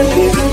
Alright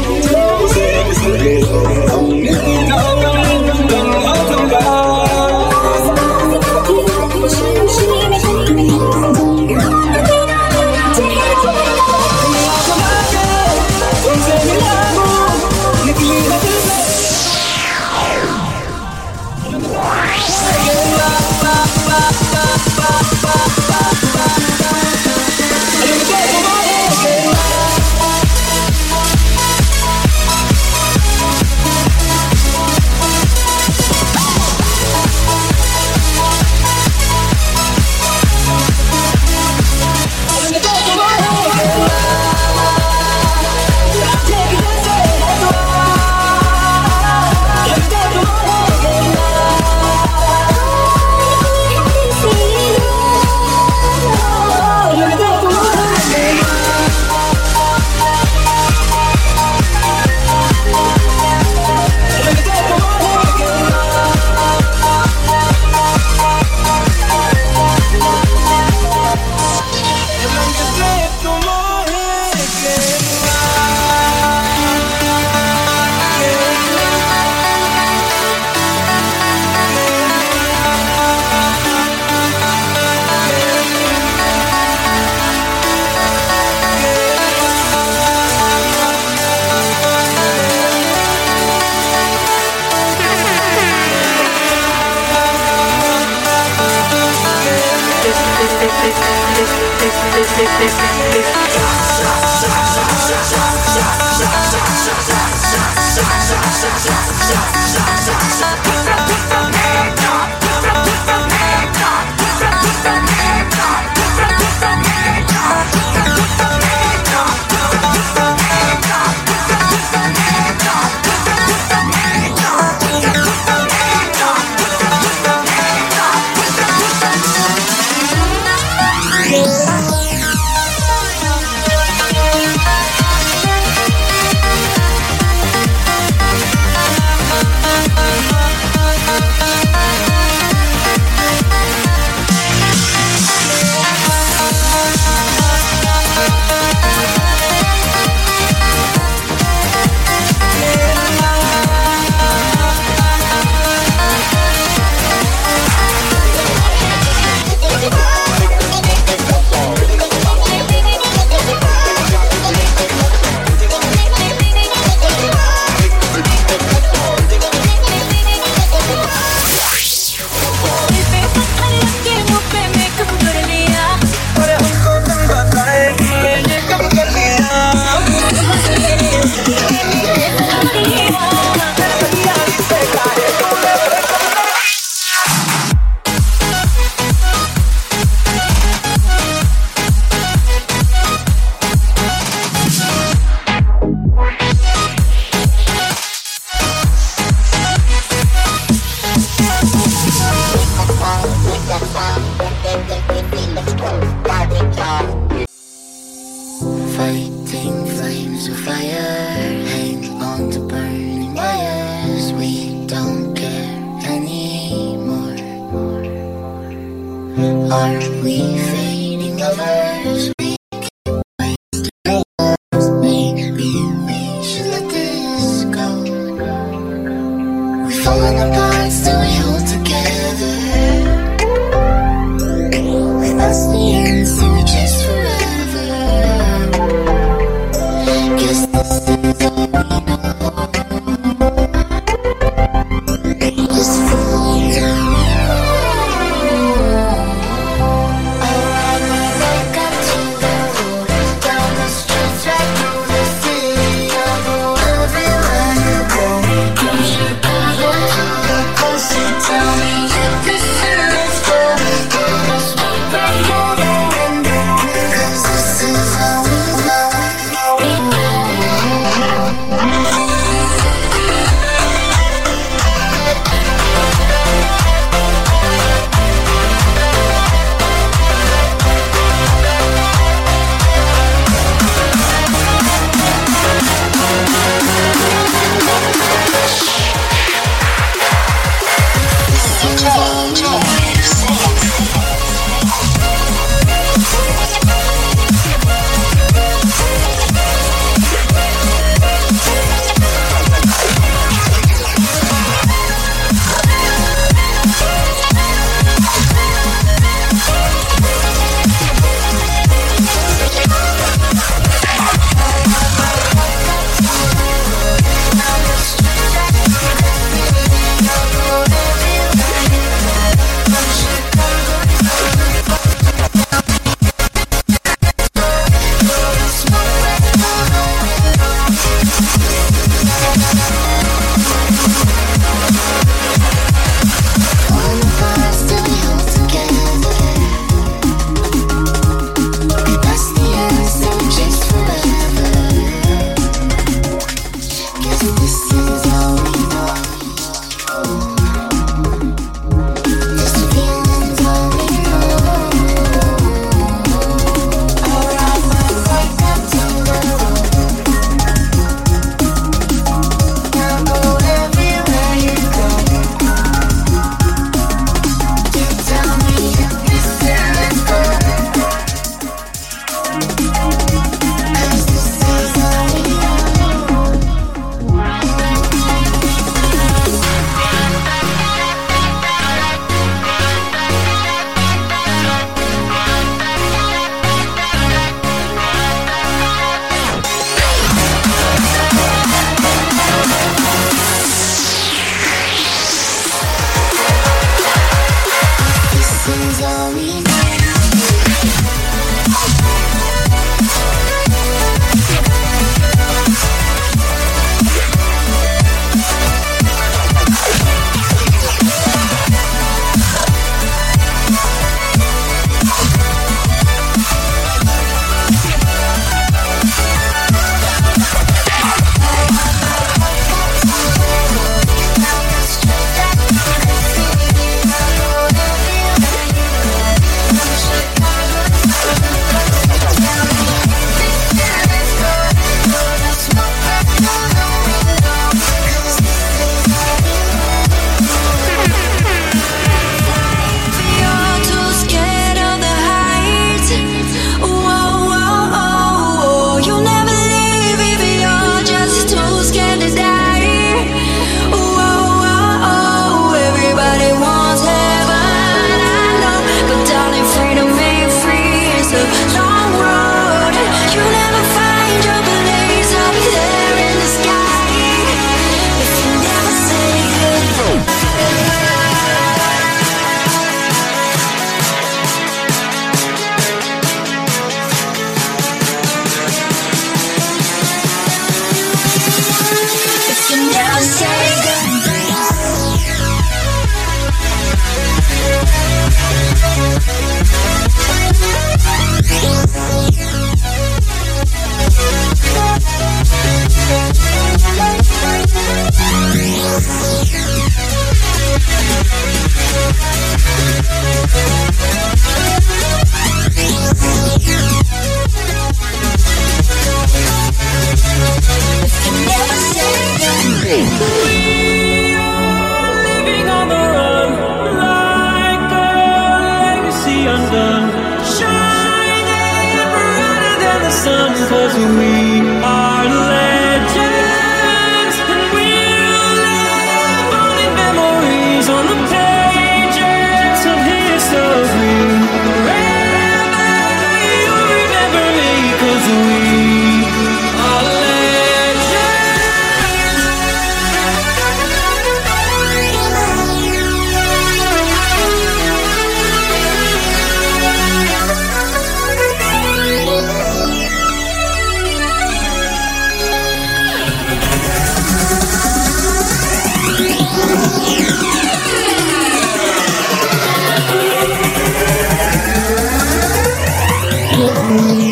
me.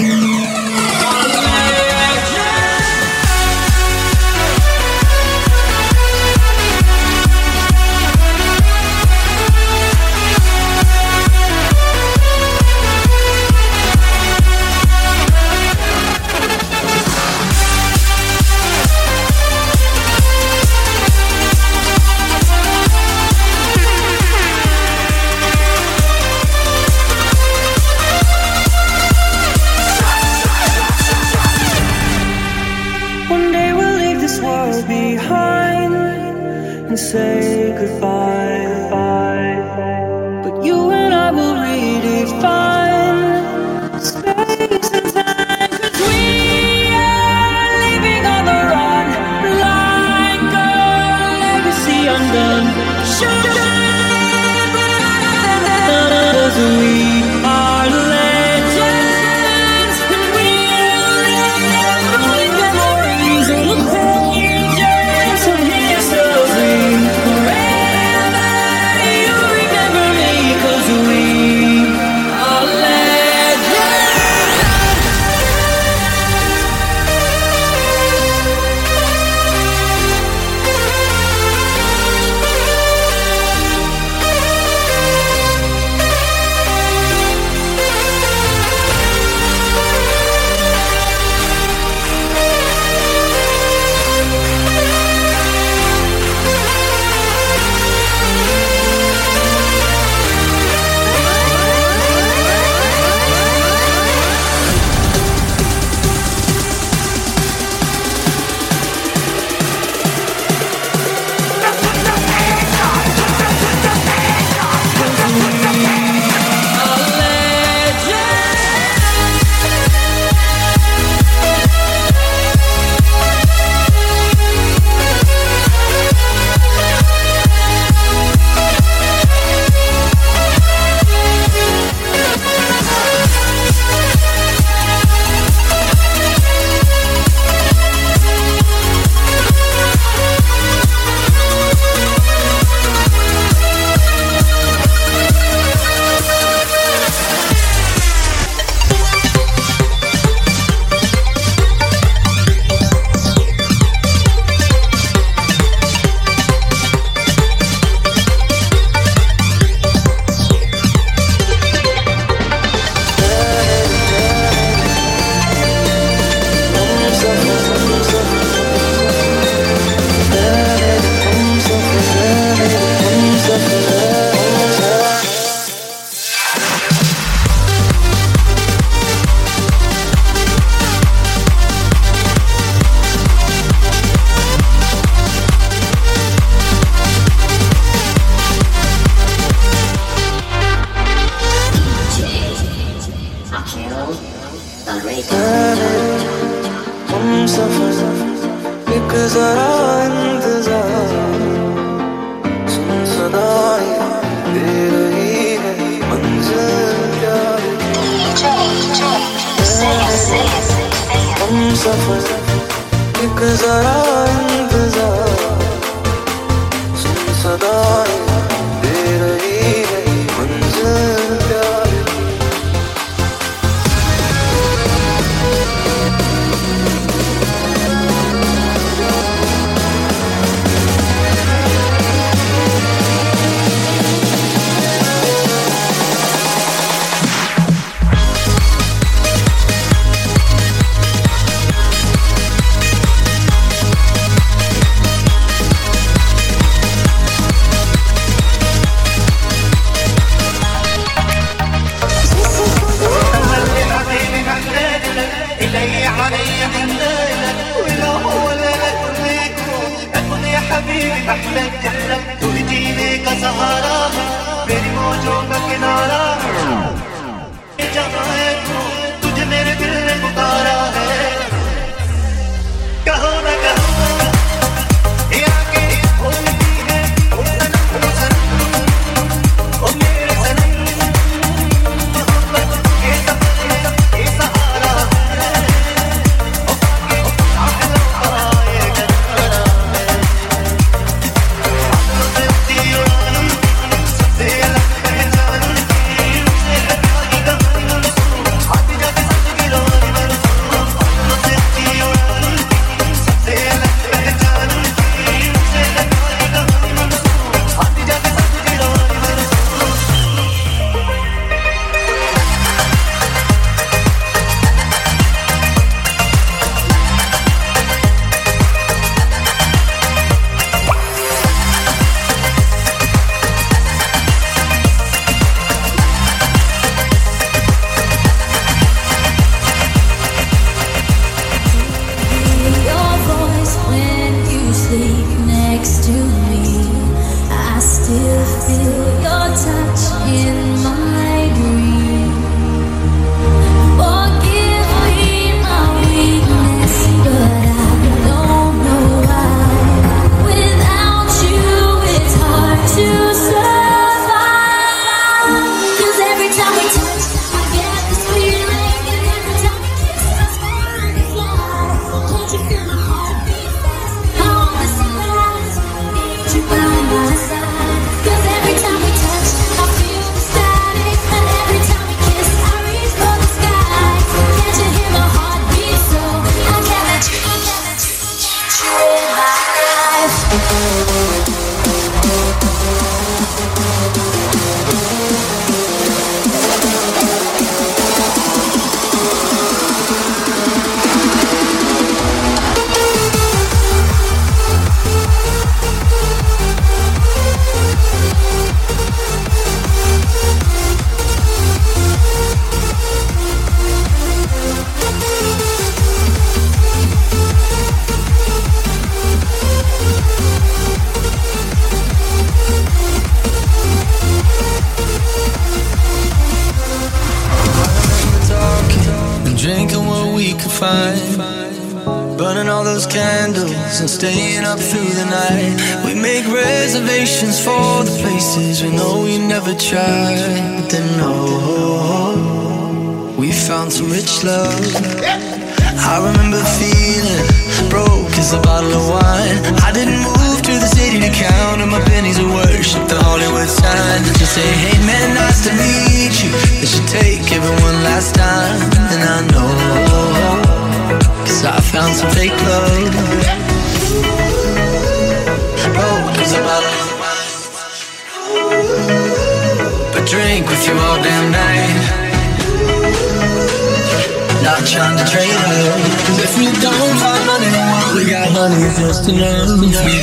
We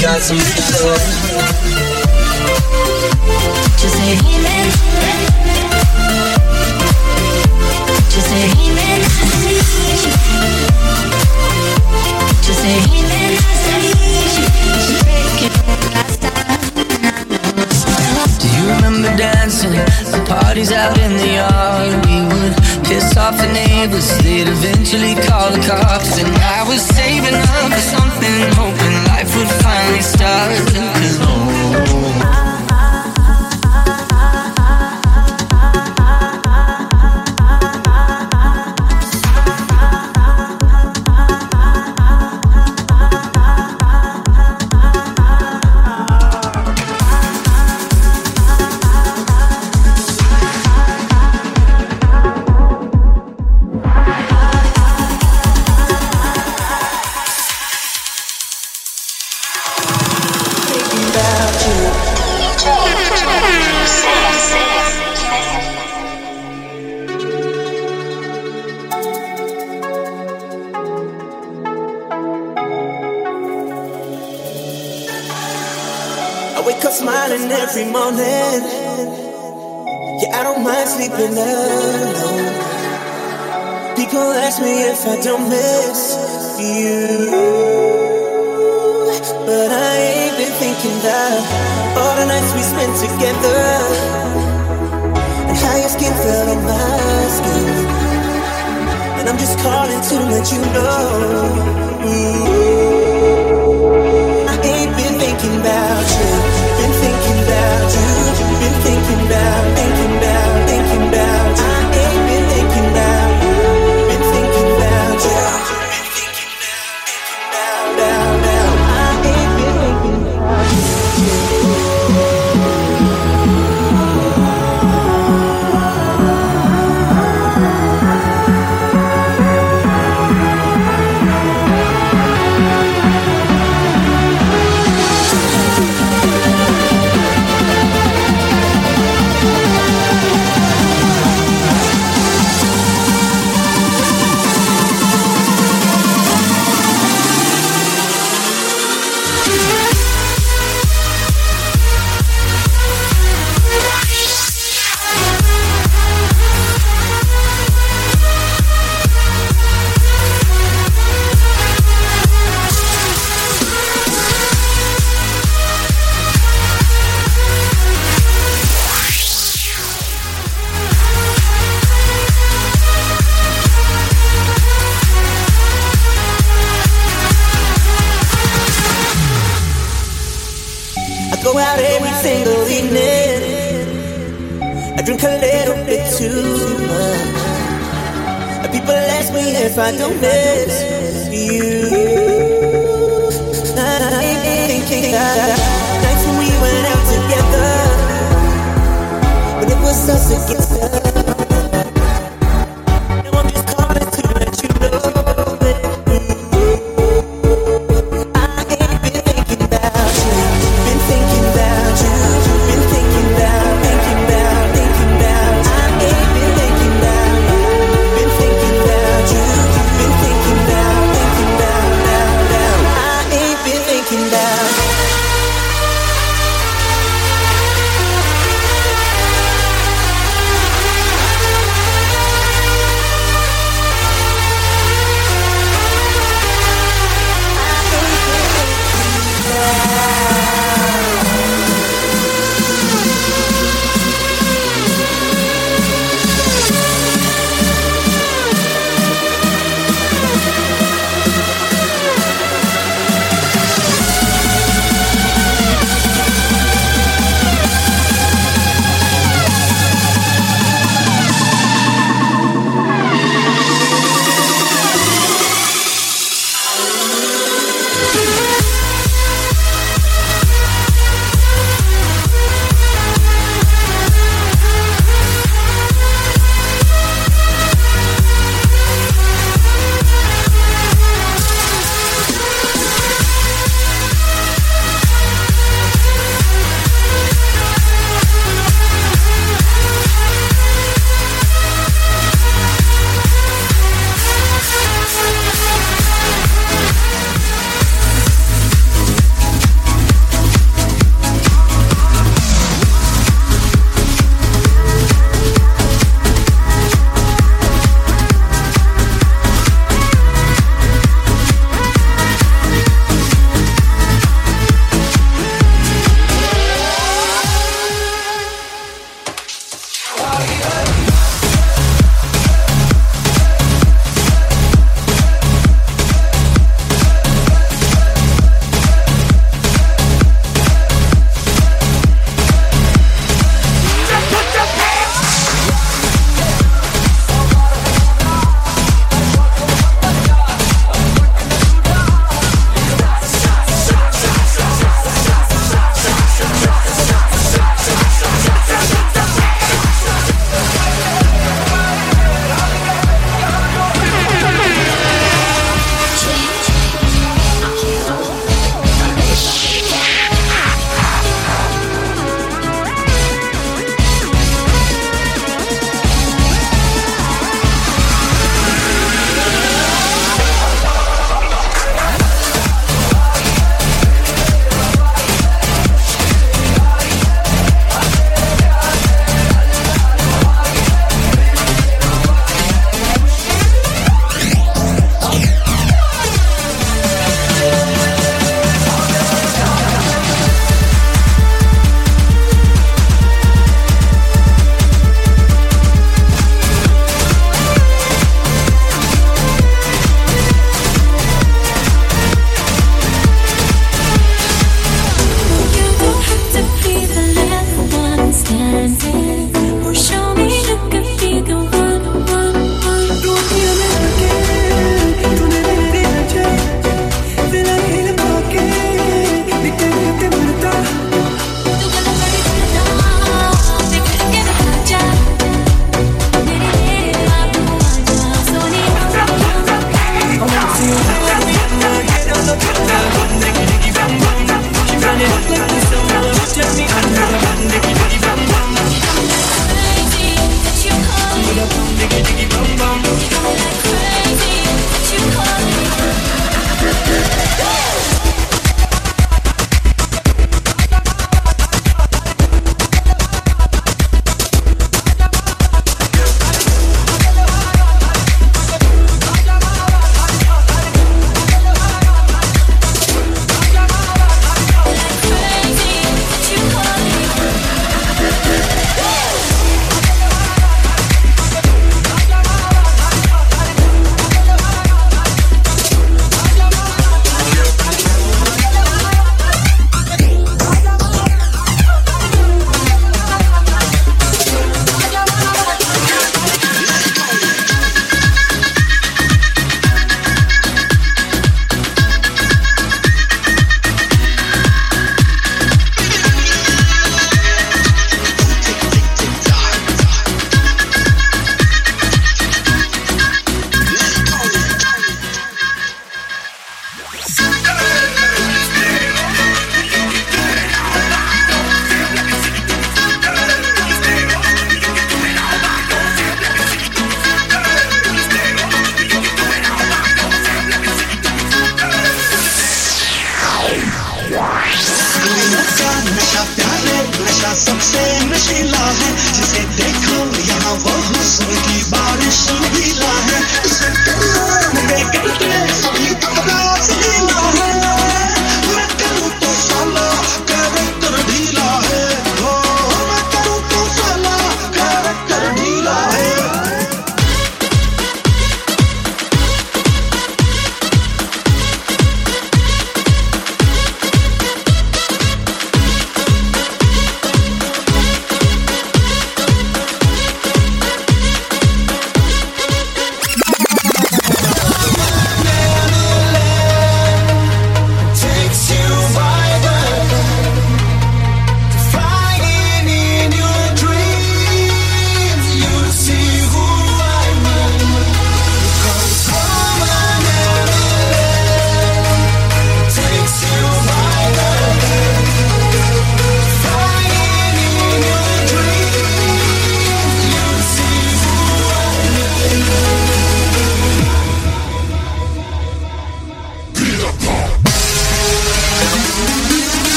got some stuff. Just say. Just say. Just say. Do you remember dancing? The parties out in the yard. We would piss off the neighbors. They'd eventually call the cops, and I was saving up for something. Hoping we start Cause been thinking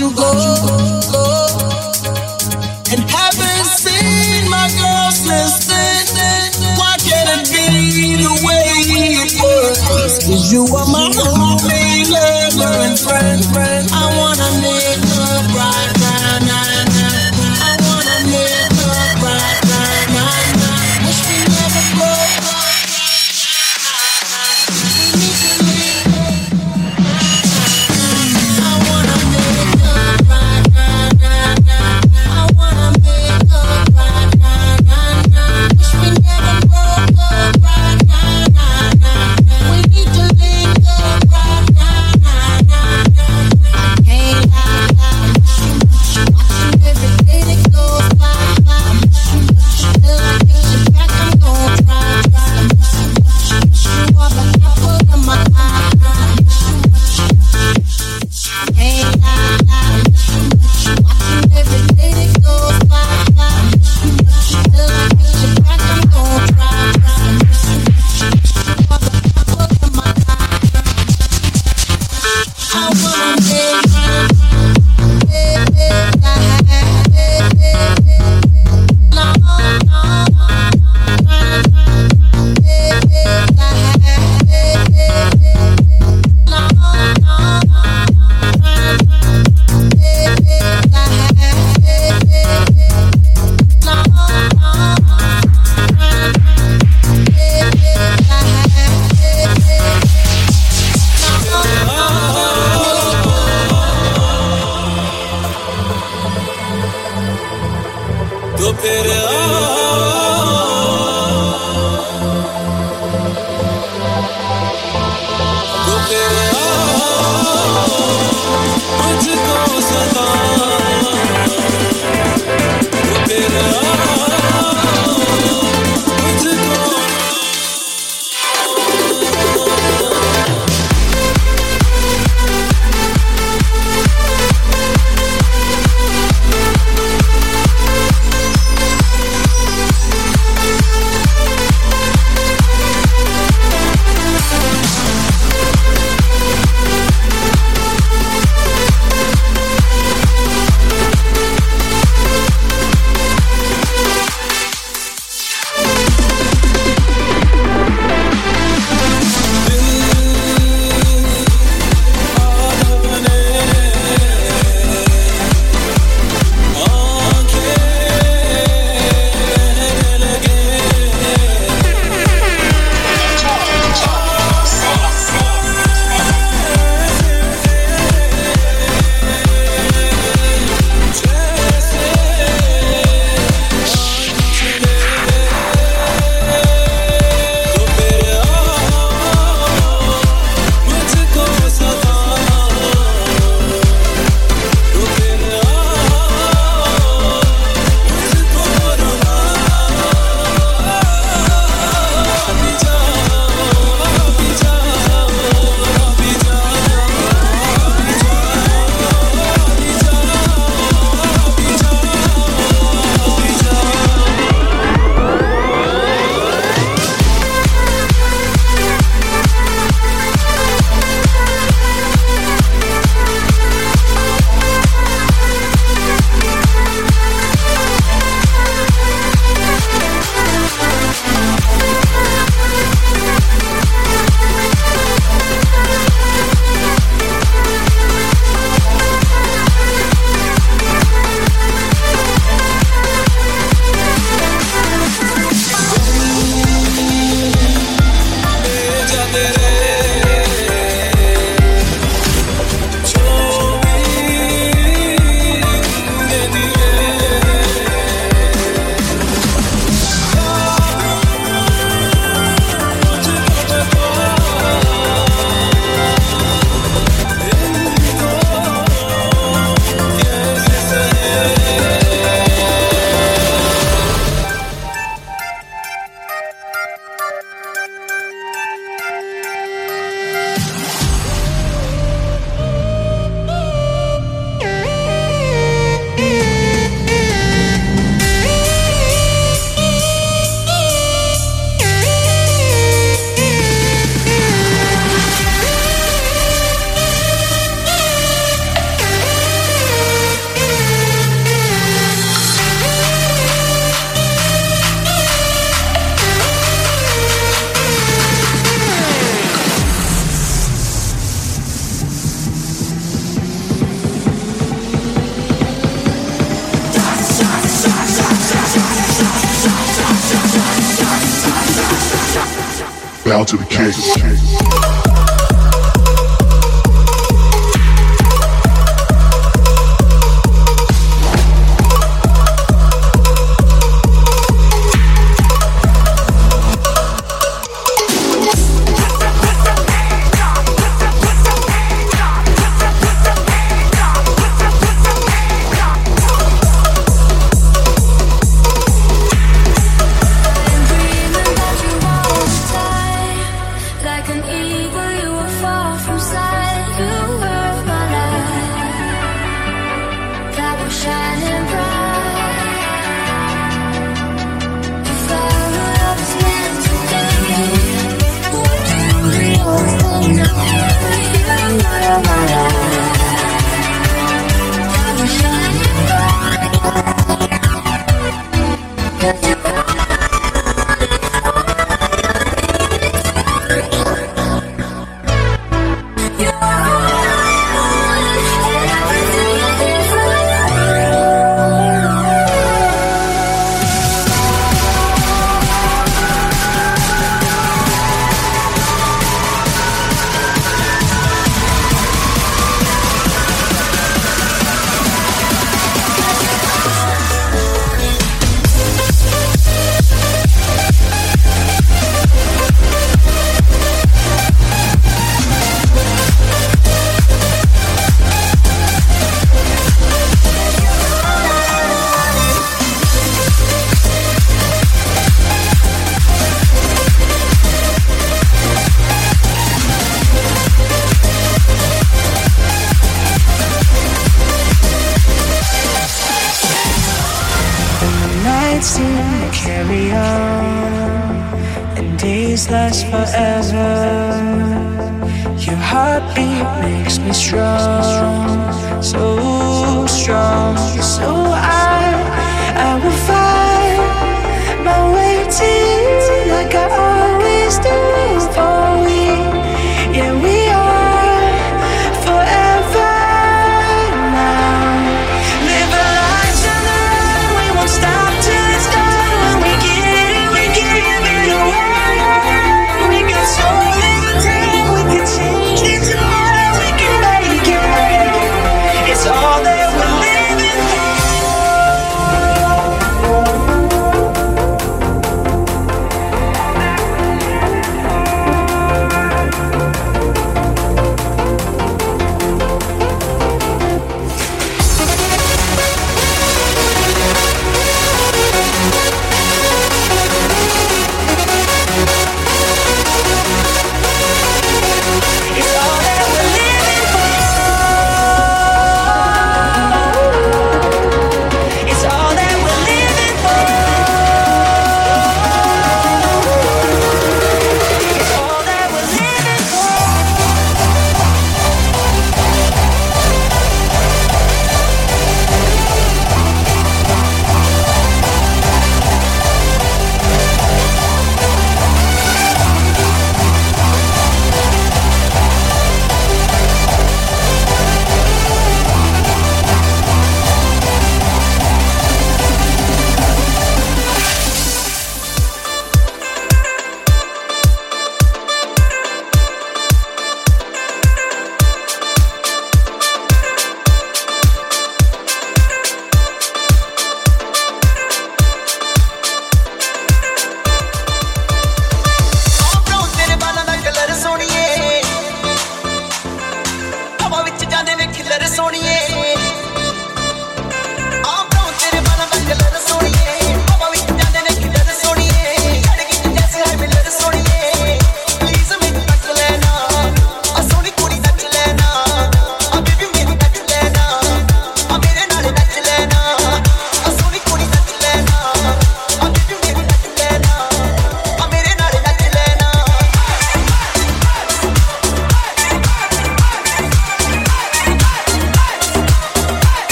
you go, down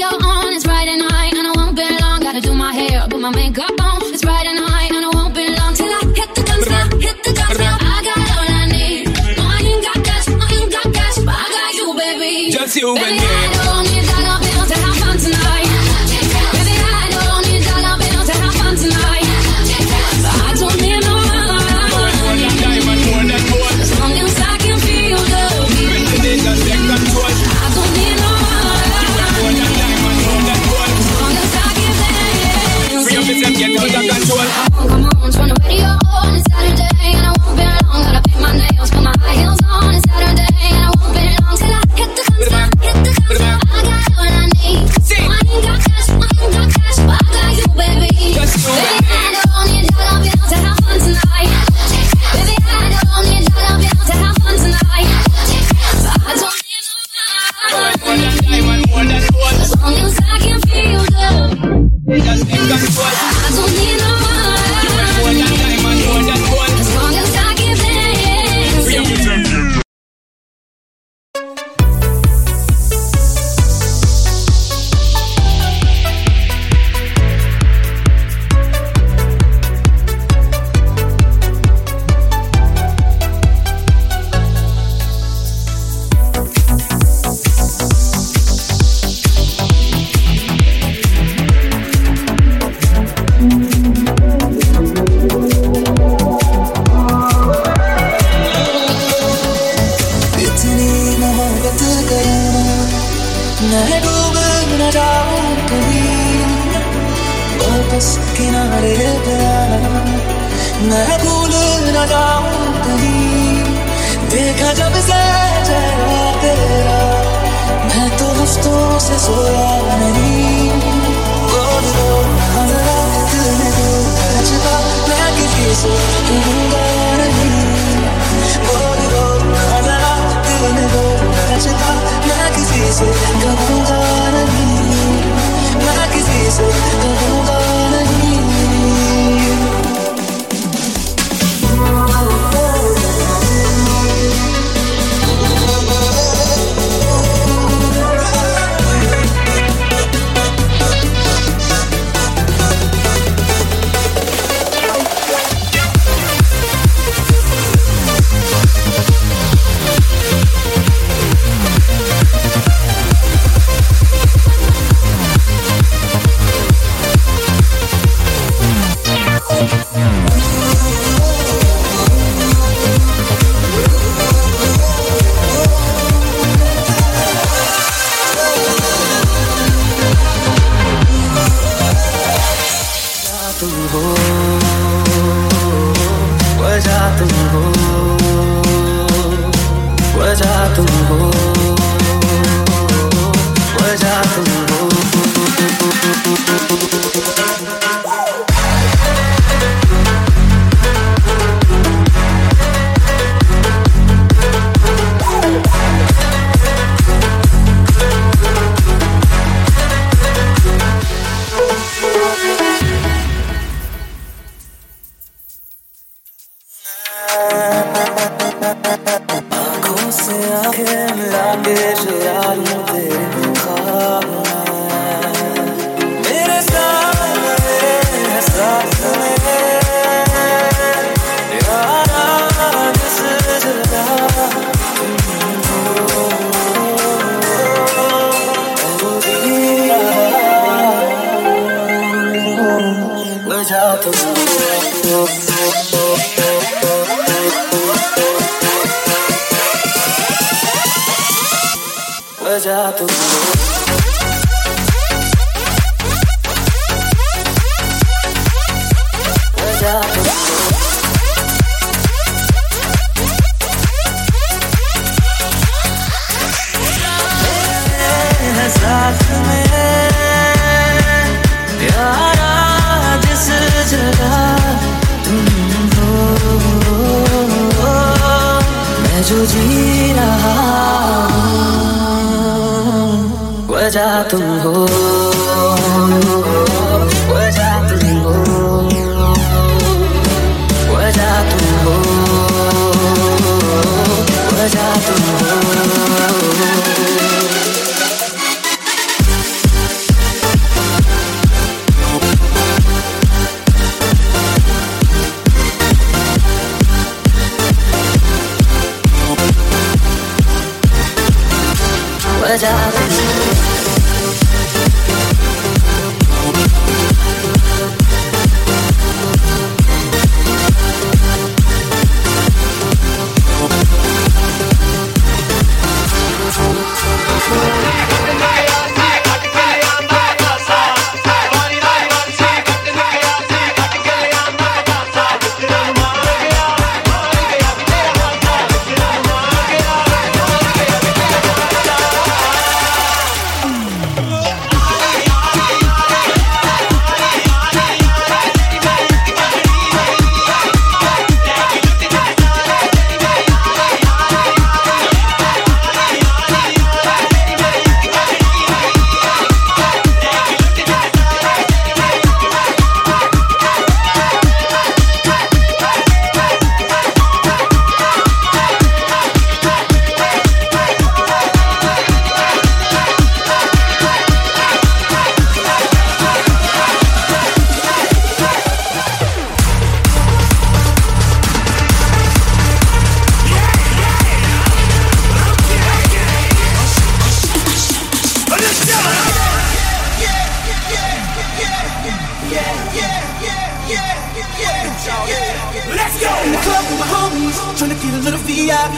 radio on, it's Friday night and I won't be long. Gotta do my hair, put my makeup on, it's Friday night and I won't be long till I hit the guns now, hit the guns now. I got all I need. No, I ain't got cash, I ain't got cash, but I got you, baby. Just you baby, and me.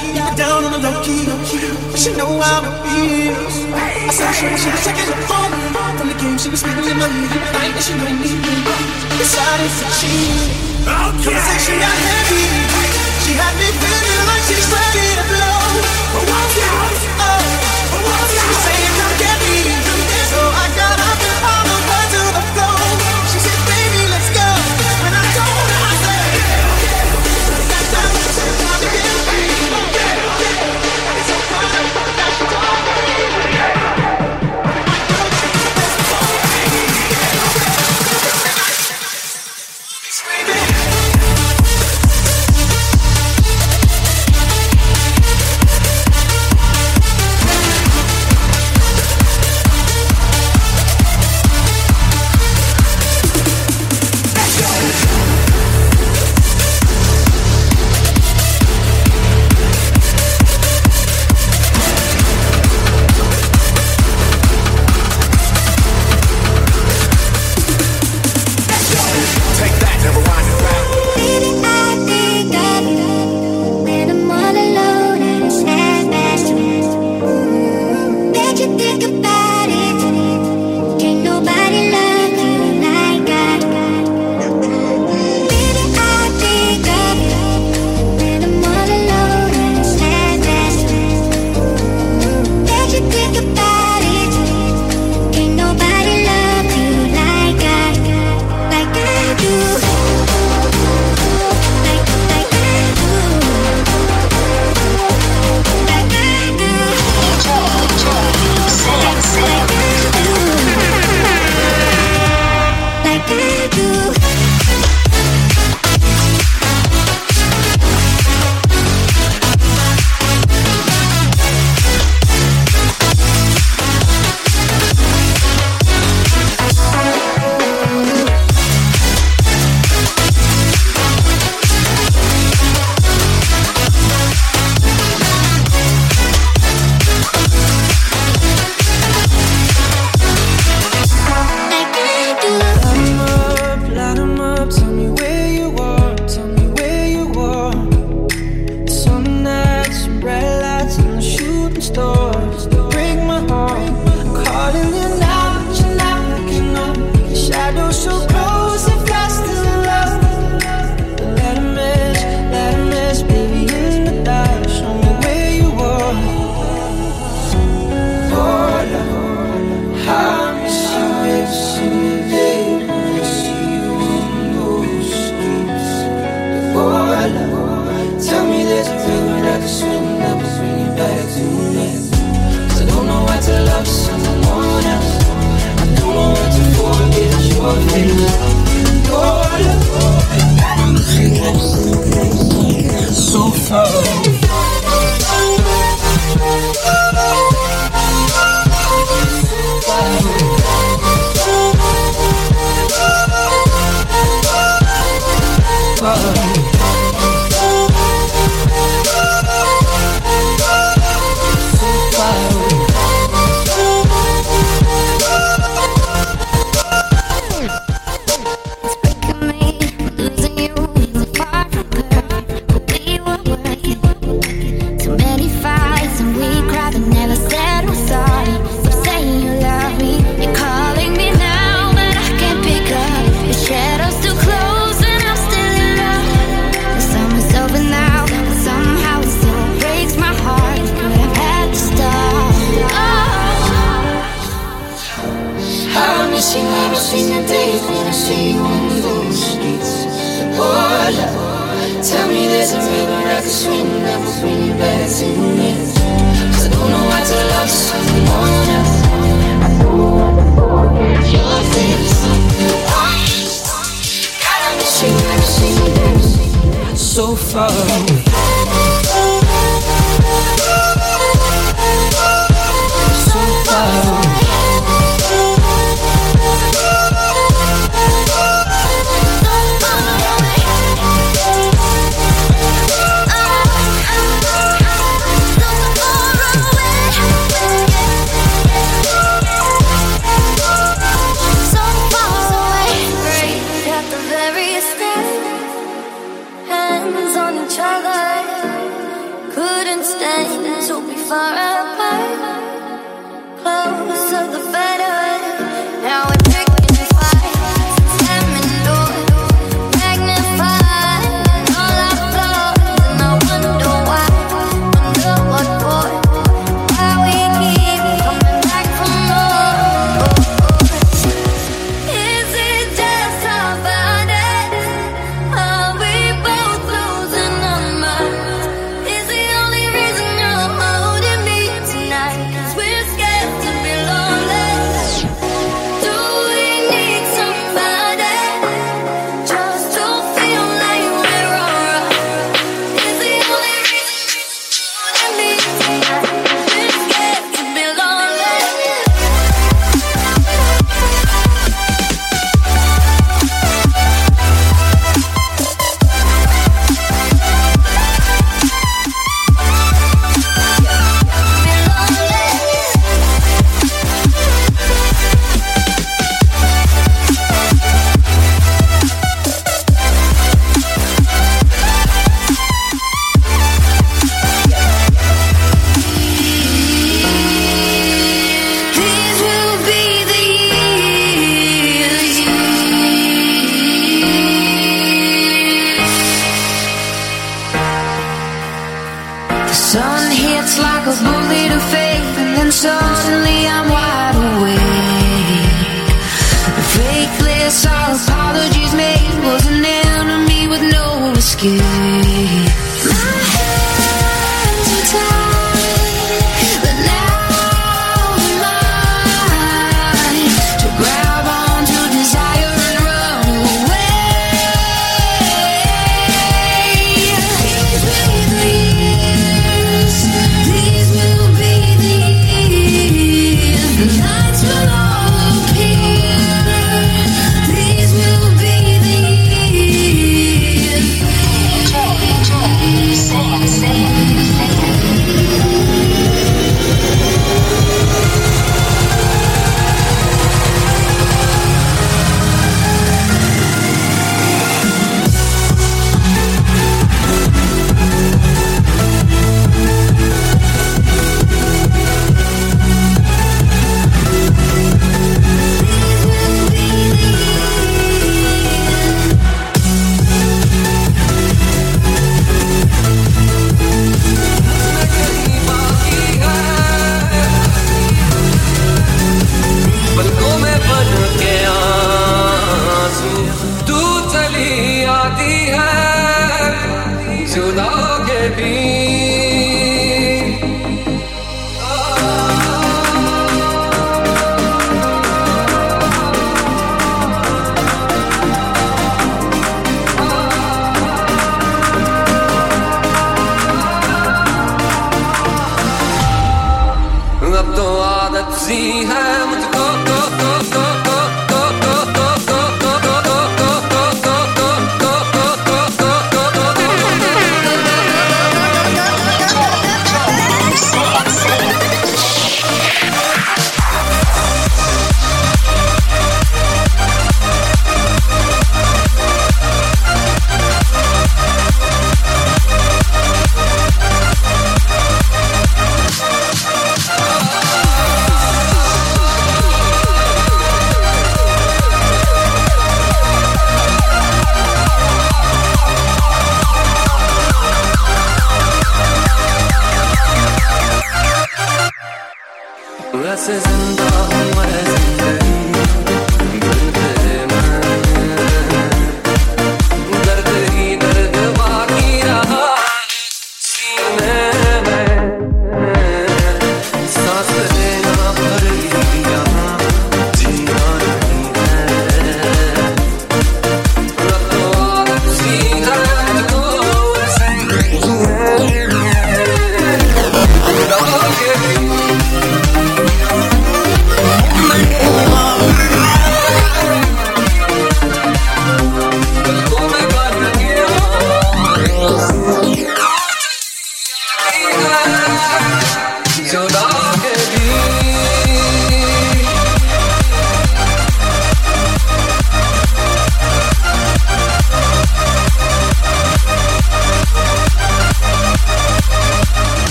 Even down on the low key, she know how it feels. I saw her, she was checking her phone from the game. She was speaking in my ear, like that she know me. Decided to cheat. Conversation got heavy. She had me feeling like she's ready to blow. But watch out.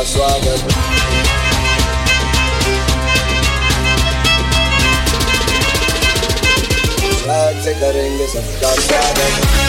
Volkswagen. Tag tickering is a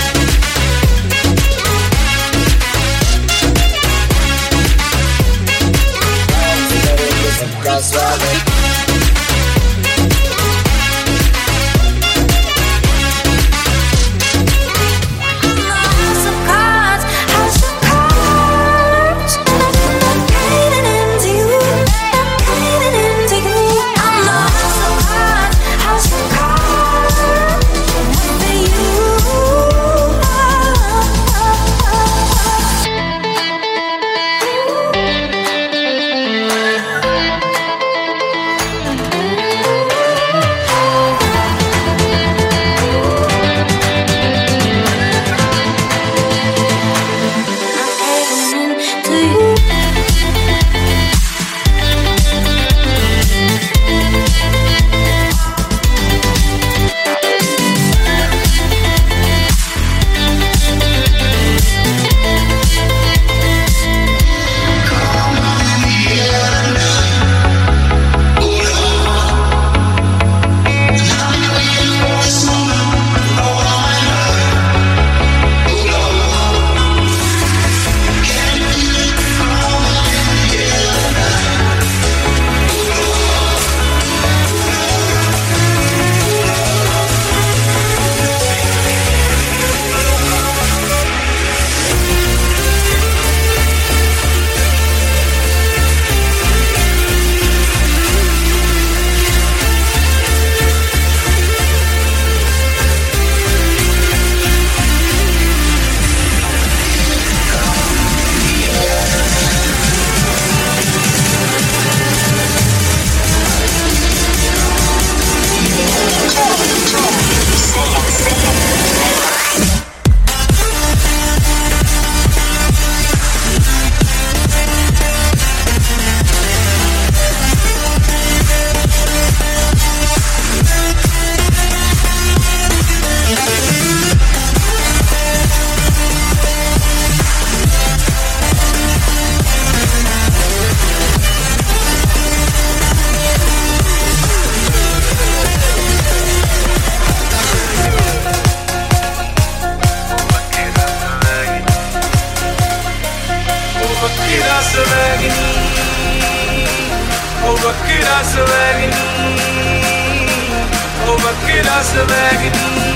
you.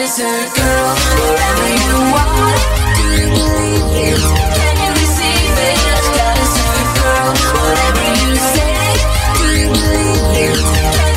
dessert, girl. Wherever you are, you believe it? Can you receive it? Got girl. Whatever you say, do you believe it?